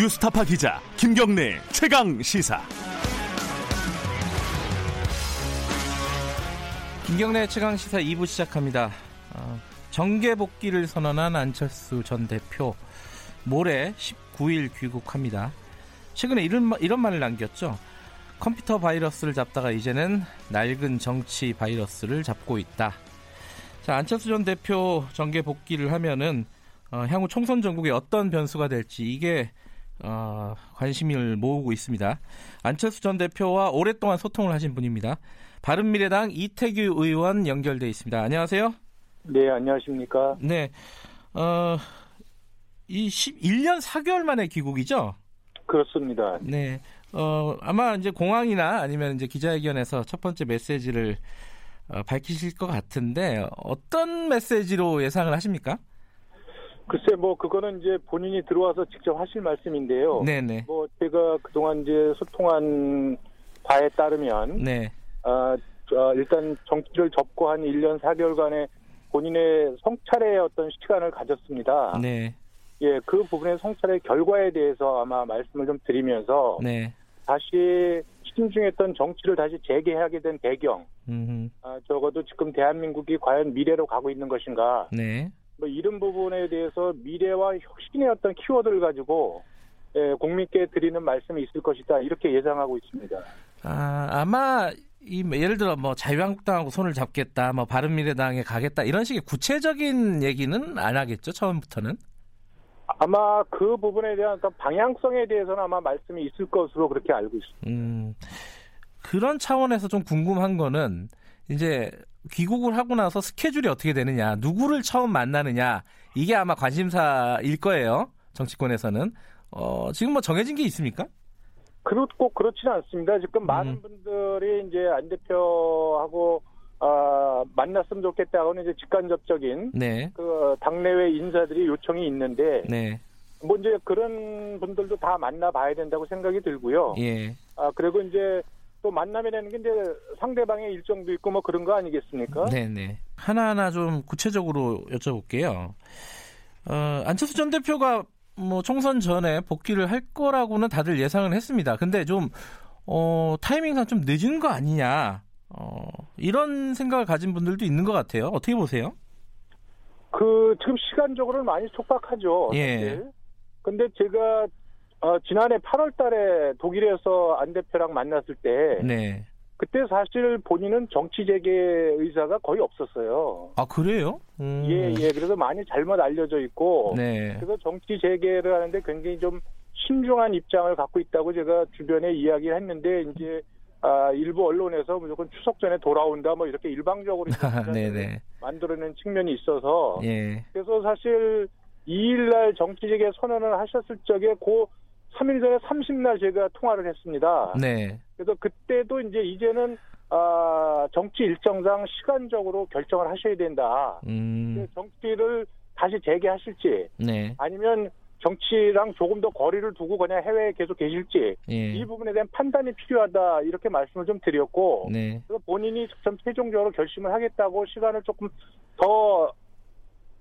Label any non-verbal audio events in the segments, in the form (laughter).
뉴스타파 기자 김경래 최강 시사. 김경래 최강 시사 2부 시작합니다. 어, 정계 복귀를 선언한 안철수 전 대표 모레 19일 귀국합니다. 최근에 이런, 이런 말을 남겼죠. 컴퓨터 바이러스를 잡다가 이제는 낡은 정치 바이러스를 잡고 있다. 자, 안철수 전 대표 정계 복귀를 하면은 어, 향후 총선 전국에 어떤 변수가 될지 이게 어, 관심을 모으고 있습니다. 안철수 전 대표와 오랫동안 소통을 하신 분입니다. 바른미래당 이태규 의원 연결돼 있습니다. 안녕하세요. 네, 안녕하십니까. 네. 어, 이 11년 4개월 만에 귀국이죠? 그렇습니다. 네. 어, 아마 이제 공항이나 아니면 이제 기자회견에서 첫 번째 메시지를 어, 밝히실 것 같은데 어떤 메시지로 예상을 하십니까? 글쎄 뭐 그거는 이제 본인이 들어와서 직접 하실 말씀인데요. 네네. 뭐 제가 그동안 이제 소통한 바에 따르면 네. 아, 어, 일단 정치를 접고 한 1년 4개월간의 본인의 성찰의 어떤 시간을 가졌습니다. 네. 예, 그 부분의 성찰의 결과에 대해서 아마 말씀을 좀 드리면서 네. 다시 신중했던 정치를 다시 재개하게 된 배경, 음. 아, 적어도 지금 대한민국이 과연 미래로 가고 있는 것인가, 네. 뭐 이런 부분에 대해서 미래와 혁신의 어떤 키워드를 가지고 예, 국민께 드리는 말씀이 있을 것이다 이렇게 예상하고 있습니다. 아, 아마 이 예를 들어 뭐 자유한국당하고 손을 잡겠다, 뭐 바른미래당에 가겠다 이런 식의 구체적인 얘기는 안 하겠죠 처음부터는. 아마 그 부분에 대한 어떤 방향성에 대해서는 아마 말씀이 있을 것으로 그렇게 알고 있습니다. 음, 그런 차원에서 좀 궁금한 거는 이제 귀국을 하고 나서 스케줄이 어떻게 되느냐, 누구를 처음 만나느냐 이게 아마 관심사일 거예요 정치권에서는. 어, 지금 뭐 정해진 게 있습니까? 그렇 꼭 그렇지는 않습니다. 지금 음. 많은 분들이 이제 안 대표하고 아, 만났으면 좋겠다고는 이제 직간접적인 네, 그 당내외 인사들이 요청이 있는데 네, 뭐 이제 그런 분들도 다 만나봐야 된다고 생각이 들고요. 예, 아 그리고 이제 또 만남이라는 게 이제 상대방의 일정도 있고 뭐 그런 거 아니겠습니까? 네, 네. 하나하나 좀 구체적으로 여쭤볼게요. 어, 안철수 전 대표가 뭐 총선 전에 복귀를 할 거라고는 다들 예상을 했습니다. 근데 좀 어, 타이밍상 좀 늦은 거 아니냐. 어, 이런 생각을 가진 분들도 있는 것 같아요. 어떻게 보세요? 그 지금 시간적으로는 많이 촉박하죠. 예. 사실. 근데 제가 어, 지난해 8월 달에 독일에서 안 대표랑 만났을 때 네. 그때 사실 본인은 정치 재개 의사가 거의 없었어요. 아 그래요? 음. 예, 예. 그래서 많이 잘못 알려져 있고 네. 그래서 정치 재개를 하는데 굉장히 좀 신중한 입장을 갖고 있다고 제가 주변에 이야기를 했는데 이제 아, 일부 언론에서 무조건 추석 전에 돌아온다 뭐 이렇게 일방적으로 네네. (laughs) 만들어낸 측면이 있어서 예. 그래서 사실 2일날 정치 재개 선언을 하셨을 적에 그 3일 전에 30날 제가 통화를 했습니다. 네. 그래서 그때도 이제 이제는 아, 정치 일정상 시간적으로 결정을 하셔야 된다. 음. 정치를 다시 재개하실지 네. 아니면 정치랑 조금 더 거리를 두고 그냥 해외에 계속 계실지 예. 이 부분에 대한 판단이 필요하다 이렇게 말씀을 좀 드렸고 네. 그래서 본인이 좀 최종적으로 결심을 하겠다고 시간을 조금 더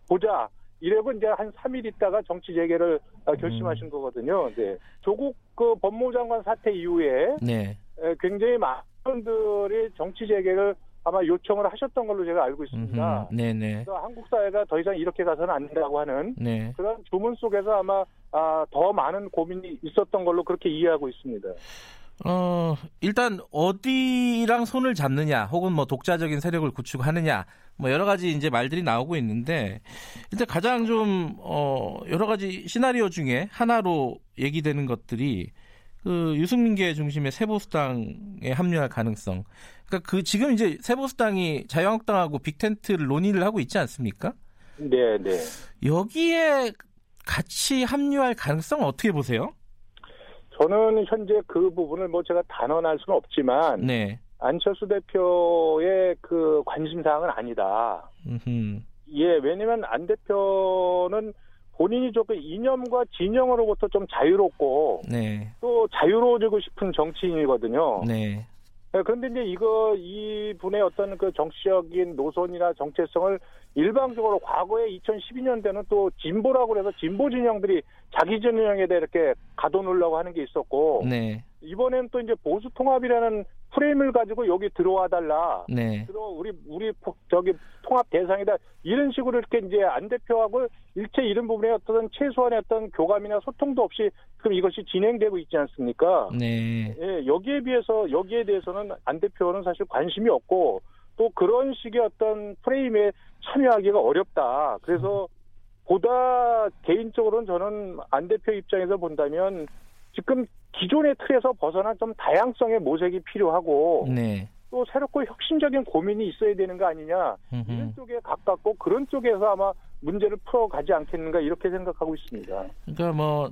보자. 이래고 이제 한 3일 있다가 정치 재개를 어, 결심하신 음. 거거든요. 네. 조국 그 법무부 장관 사태 이후에 네. 에, 굉장히 많은 분들이 정치 재개를 아마 요청을 하셨던 걸로 제가 알고 있습니다. 음흠. 네네. 그래서 한국 사회가 더 이상 이렇게 가서는 안 된다고 하는 네. 그런 주문 속에서 아마 아, 더 많은 고민이 있었던 걸로 그렇게 이해하고 있습니다. 어, 일단 어디랑 손을 잡느냐, 혹은 뭐 독자적인 세력을 구축하느냐, 뭐 여러 가지 이제 말들이 나오고 있는데, 일단 가장 좀, 어, 여러 가지 시나리오 중에 하나로 얘기되는 것들이, 그 유승민계 중심의 세보수당에 합류할 가능성. 그러니까 그 지금 이제 세보수당이 자유한국당하고 빅텐트를 논의를 하고 있지 않습니까? 네, 네. 여기에 같이 합류할 가능성은 어떻게 보세요? 저는 현재 그 부분을 뭐 제가 단언할 수는 없지만 네. 안철수 대표의 그 관심 사항은 아니다. 음흠. 예, 왜냐면 안 대표는 본인이 조금 이념과 진영으로부터 좀 자유롭고 네. 또 자유로워지고 싶은 정치인이거든요. 네. 네, 그런데 이제 이거 이 분의 어떤 그 정치적인 노선이나 정체성을 일방적으로 과거에 2012년대는 또 진보라고 해서 진보 진영들이 자기 진영에 대해 이렇게 가둬놓으려고 하는 게 있었고 네. 이번엔 또 이제 보수 통합이라는 프레임을 가지고 여기 들어와 달라. 네. 들어 우리 우리 포- 저기 통합 대상이다 이런 식으로 이렇게 이제 안 대표하고 일체 이런 부분에 어떤 최소한의 어떤 교감이나 소통도 없이 지금 이것이 진행되고 있지 않습니까? 네. 예, 여기에 비해서 여기에 대해서는 안 대표는 사실 관심이 없고 또 그런 식의 어떤 프레임에 참여하기가 어렵다. 그래서 보다 개인적으로는 저는 안 대표 입장에서 본다면 지금 기존의 틀에서 벗어난 좀 다양성의 모색이 필요하고 네. 또 새롭고 혁신적인 고민이 있어야 되는 거 아니냐 음흠. 이런 쪽에 가깝고 그런 쪽에서 아마 문제를 풀어가지 않겠는가 이렇게 생각하고 있습니다. 그러니까 뭐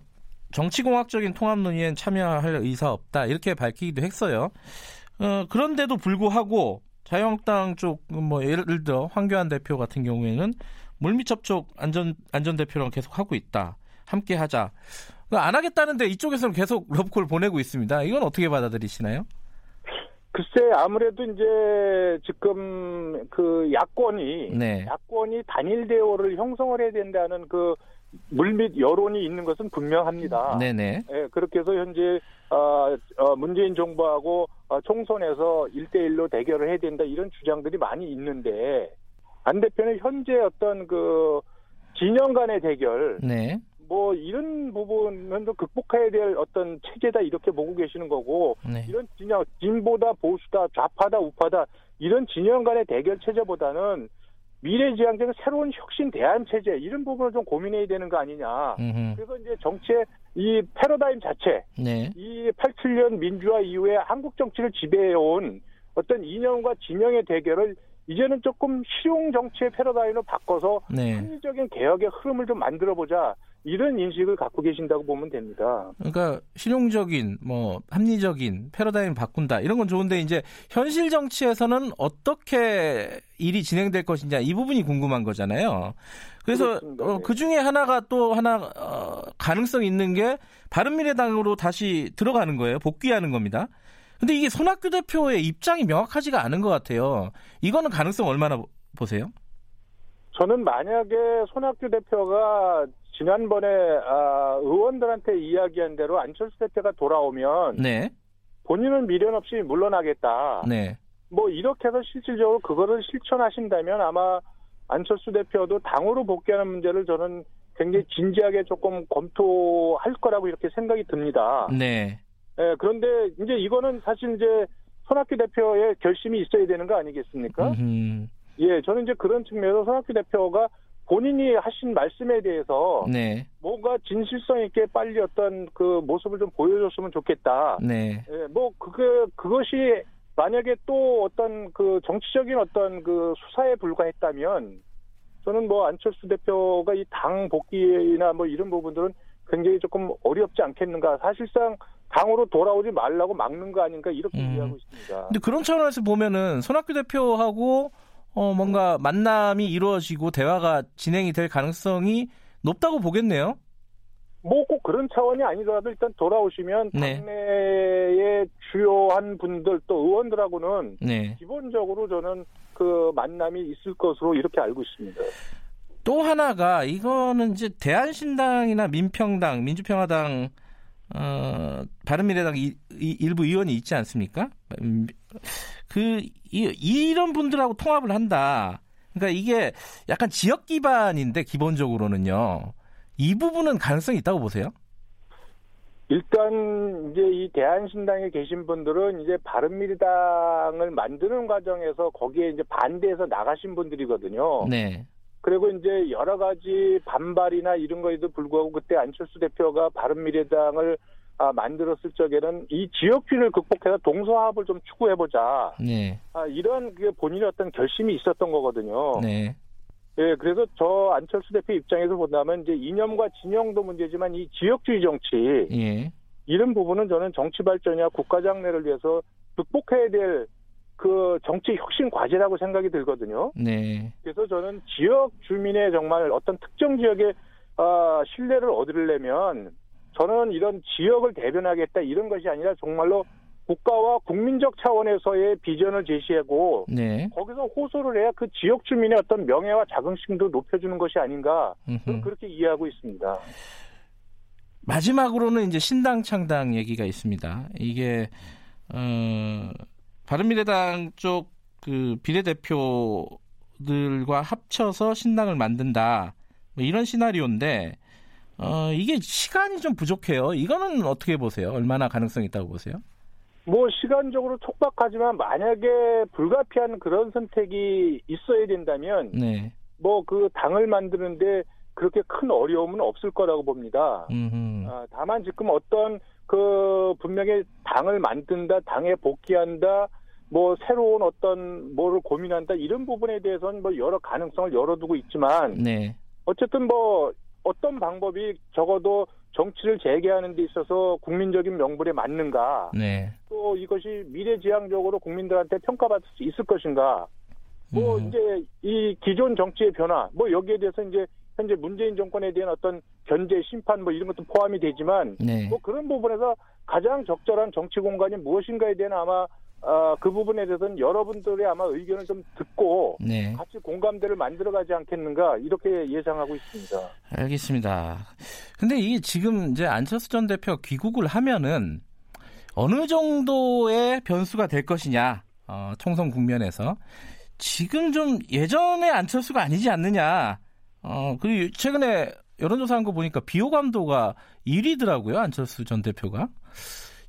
정치공학적인 통합 논의엔 참여할 의사 없다 이렇게 밝히기도 했어요. 어, 그런데도 불구하고 자유한국당 쪽 뭐 예를 들어 황교안 대표 같은 경우에는 물밑 접촉 안전 안전 대표랑 계속 하고 있다. 함께 하자. 그안 하겠다는데 이쪽에서는 계속 러브콜 보내고 있습니다. 이건 어떻게 받아들이시나요? 글쎄 아무래도 이제 지금 그 야권이 네. 야권이 단일 대오를 형성을 해야 된다는 그 물밑 여론이 있는 것은 분명합니다. 네네. 예, 그렇게 해서 현재 어, 어, 문재인 정부하고 어, 총선에서 1대1로 대결을 해야 된다 이런 주장들이 많이 있는데 안 대표는 현재 어떤 그 진영 간의 대결 네. 뭐 이런 부분은 좀 극복해야 될 어떤 체제다 이렇게 보고 계시는 거고 네. 이런 진영 진보다 보수다 좌파다 우파다 이런 진영 간의 대결 체제보다는 미래지향적인 새로운 혁신 대안 체제 이런 부분을 좀 고민해야 되는 거 아니냐. 음흠. 그래서 이제 정치의 이 패러다임 자체 네. 이 87년 민주화 이후에 한국 정치를 지배해온 어떤 이념과 진영의 대결을 이제는 조금 실용 정치의 패러다임으로 바꿔서 네. 합리적인 개혁의 흐름을 좀 만들어 보자 이런 인식을 갖고 계신다고 보면 됩니다. 그러니까 실용적인 뭐 합리적인 패러다임 바꾼다 이런 건 좋은데 이제 현실 정치에서는 어떻게 일이 진행될 것이냐 이 부분이 궁금한 거잖아요. 그래서. 어, 네. 그 중에 하나가 또 하나 어, 가능성 있는 게 바른미래당으로 다시 들어가는 거예요. 복귀하는 겁니다. 근데 이게 손학규 대표의 입장이 명확하지가 않은 것 같아요. 이거는 가능성 얼마나 보- 보세요? 저는 만약에 손학규 대표가 지난번에 아, 의원들한테 이야기한 대로 안철수 대표가 돌아오면 네, 본인은 미련 없이 물러나겠다. 네, 뭐 이렇게 해서 실질적으로 그거를 실천하신다면 아마 안철수 대표도 당으로 복귀하는 문제를 저는 굉장히 진지하게 조금 검토할 거라고 이렇게 생각이 듭니다. 네, 예, 그런데 이제 이거는 사실 이제 손학규 대표의 결심이 있어야 되는 거 아니겠습니까? 음흠. 예, 저는 이제 그런 측면에서 손학규 대표가 본인이 하신 말씀에 대해서 네, 뭔가 진실성 있게 빨리 어떤 그 모습을 좀 보여줬으면 좋겠다. 네, 예, 뭐 그게 그것이 만약에 또 어떤 그 정치적인 어떤 그 수사에 불과했다면 저는 뭐 안철수 대표가 이 당 복귀나 뭐 이런 부분들은 굉장히 조금 어렵지 않겠는가. 사실상 당으로 돌아오지 말라고 막는 거 아닌가 이렇게 음. 이해하고 있습니다. 근데 그런 차원에서 보면은 손학규 대표하고 어 뭔가 만남이 이루어지고 대화가 진행이 될 가능성이 높다고 보겠네요. 뭐 꼭 그런 차원이 아니더라도 일단 돌아오시면 네. 당내의 주요한 분들 또 의원들하고는 네. 기본적으로 저는 그 만남이 있을 것으로 이렇게 알고 있습니다. 또 하나가 이거는 이제 대한신당이나 민평당, 민주평화당, 어, 바른미래당 이, 이- 일부 의원이 있지 않습니까? 음, 그 이, 이런 분들하고 통합을 한다. 그러니까 이게 약간 지역 기반인데 기본적으로는요. 이 부분은 가능성이 있다고 보세요? 일단 이제 이 대한신당에 계신 분들은 이제 바른미래당을 만드는 과정에서 거기에 이제 반대해서 나가신 분들이거든요. 네. 그리고 이제 여러 가지 반발이나 이런 거에도 불구하고 그때 안철수 대표가 바른미래당을 아, 만들었을 적에는 이 지역주의를 극복해서 동서합을 좀 추구해보자. 네. 아, 이런 그 본인의 어떤 결심이 있었던 거거든요. 네. 예, 그래서 저 안철수 대표 입장에서 본다면 이제 이념과 진영도 문제지만 이 지역주의 정치 예. 이런 부분은 저는 정치 발전이나 국가 장래를 위해서 극복해야 될 그 정치 혁신 과제라고 생각이 들거든요. 네. 그래서 저는 지역 주민의 정말 어떤 특정 지역의 어, 신뢰를 얻으려면 저는 이런 지역을 대변하겠다 이런 것이 아니라 정말로 국가와 국민적 차원에서의 비전을 제시하고 네. 거기서 호소를 해야 그 지역 주민의 어떤 명예와 자긍심도 높여주는 것이 아닌가 저는. 그렇게 이해하고 있습니다. 마지막으로는 이제 신당 창당 얘기가 있습니다. 이게 어, 바른미래당 쪽 그 비례대표들과 합쳐서 신당을 만든다. 뭐 이런 시나리오인데 어, 이게 시간이 좀 부족해요. 이거는 어떻게 보세요? 얼마나 가능성이 있다고 보세요? 뭐 시간적으로 촉박하지만 만약에 불가피한 그런 선택이 있어야 된다면 네. 뭐그 당을 만드는데 그렇게 큰 어려움은 없을 거라고 봅니다. 음. 아, 다만 지금 어떤 그 분명히 당을 만든다, 당에 복귀한다, 뭐 새로운 어떤 뭐를 고민한다 이런 부분에 대해서는 뭐 여러 가능성을 열어두고 있지만 네. 어쨌든 뭐 어떤 방법이 적어도 정치를 재개하는 데 있어서 국민적인 명분에 맞는가 네. 또 이것이 미래지향적으로 국민들한테 평가받을 수 있을 것인가 뭐 음. 이제 이 기존 정치의 변화 뭐 여기에 대해서 이제 현재 문재인 정권에 대한 어떤 견제 심판 뭐 이런 것도 포함이 되지만 네. 뭐 그런 부분에서 가장 적절한 정치 공간이 무엇인가에 대한 아마 아, 그 부분에 대해서는 여러분들의 아마 의견을 좀 듣고 네. 같이 공감대를 만들어가지 않겠는가 이렇게 예상하고 있습니다. 알겠습니다. 근데 이게 지금 이제 안철수 전 대표 귀국을 하면은 어느 정도의 변수가 될 것이냐, 어, 총선 국면에서 지금 좀 예전의 안철수가 아니지 않느냐. 어, 그리고 최근에 여론조사한 거 보니까 비호감도가 1위더라고요, 안철수 전 대표가.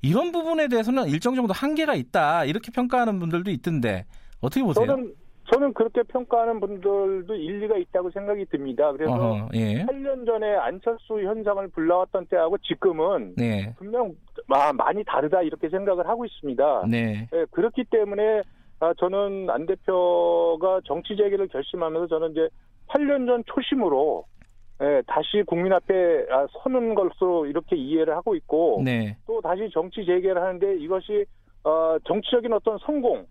이런 부분에 대해서는 일정 정도 한계가 있다, 이렇게 평가하는 분들도 있던데, 어떻게 보세요? 저는 저는 그렇게 평가하는 분들도 일리가 있다고 생각이 듭니다. 그래서 어허, 예. 8년 전에 안철수 현상을 불러왔던 때하고 지금은 네. 분명 마- 많이 다르다 이렇게 생각을 하고 있습니다. 네. 예, 그렇기 때문에 아, 저는 안 대표가 정치 재개를 결심하면서 저는 이제 8년 전 초심으로 예, 다시 국민 앞에 아, 서는 것으로 이렇게 이해를 하고 있고 네. 또 다시 정치 재개를 하는데 이것이 어, 정치적인 어떤 성공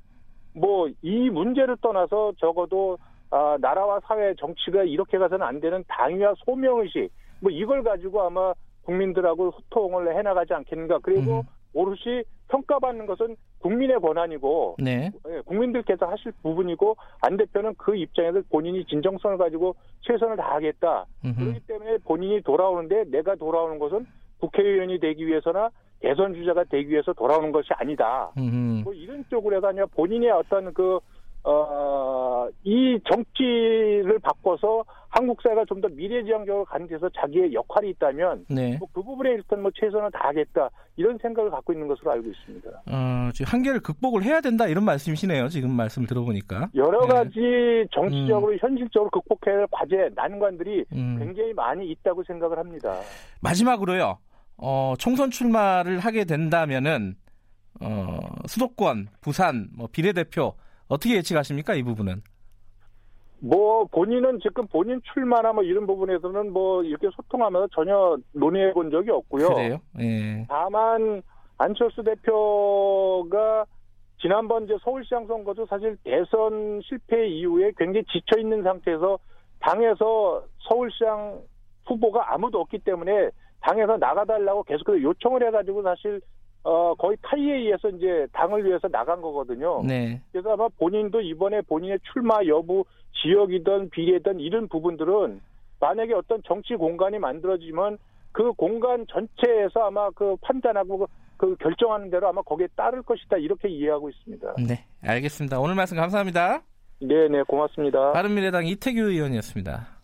뭐 이 문제를 떠나서 적어도 아, 나라와 사회 정치가 이렇게 가서는 안 되는 당위와 소명의식 뭐 이걸 가지고 아마 국민들하고 소통을 해나가지 않겠는가 그리고 음. 오롯이 평가받는 것은 국민의 권한이고 네. 예, 국민들께서 하실 부분이고 안 대표는 그 입장에서 본인이 진정성을 가지고 최선을 다하겠다. 음흠. 그렇기 때문에 본인이 돌아오는데 내가 돌아오는 것은 국회의원이 되기 위해서나 대선 주자가 되기 위해서 돌아오는 것이 아니다. 음흠. 뭐 이런 쪽으로 해서 아니라 본인의 어떤 그, 어, 이 정치를 바꿔서 한국 사회가 좀 더 미래지향적으로 가는 데서 자기의 역할이 있다면 네. 뭐그 부분에 일단 뭐 최선을 다하겠다 이런 생각을 갖고 있는 것으로 알고 있습니다. 어, 지금 한계를 극복을 해야 된다 이런 말씀이시네요. 지금 말씀을 들어보니까. 여러 네. 가지 정치적으로 현실적으로 극복해야 할 과제 난관들이 음. 굉장히 많이 있다고 생각을 합니다. 마지막으로요. 어, 총선 출마를 하게 된다면은 어, 수도권, 부산, 뭐 비례대표 어떻게 예측하십니까 이 부분은? 뭐 본인은 지금 본인 출마나 뭐 이런 부분에서는 뭐 이렇게 소통하면서 전혀 논의해 본 적이 없고요. 그래요? 예. 다만 안철수 대표가 지난번 이제 서울시장 선거도 사실 대선 실패 이후에 굉장히 지쳐 있는 상태에서 당에서 서울시장 후보가 아무도 없기 때문에 당에서 나가달라고 계속해서 요청을 해가지고 사실 어 거의 타이에 의해서 이제 당을 위해서 나간 거거든요. 네. 그래서 아마 본인도 이번에 본인의 출마 여부, 지역이든 비례든 이런 부분들은 만약에 어떤 정치 공간이 만들어지면 그 공간 전체에서 아마 그 판단하고 그- 그 결정하는 대로 아마 거기에 따를 것이다 이렇게 이해하고 있습니다. 네. 알겠습니다. 오늘 말씀 감사합니다. 네, 네, 고맙습니다. 바른미래당 이태규 의원이었습니다.